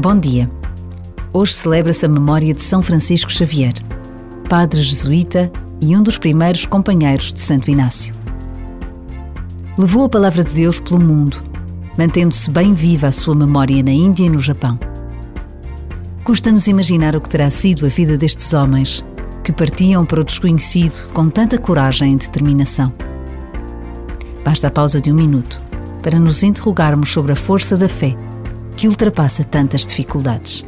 Bom dia. Hoje celebra-se a memória de São Francisco Xavier, padre jesuíta e um dos primeiros companheiros de Santo Inácio. Levou a palavra de Deus pelo mundo, mantendo-se bem viva a sua memória na Índia e no Japão. Custa-nos imaginar o que terá sido a vida destes homens que partiam para o desconhecido com tanta coragem e determinação. Basta a pausa de um minuto para nos interrogarmos sobre a força da fé que ultrapassa tantas dificuldades.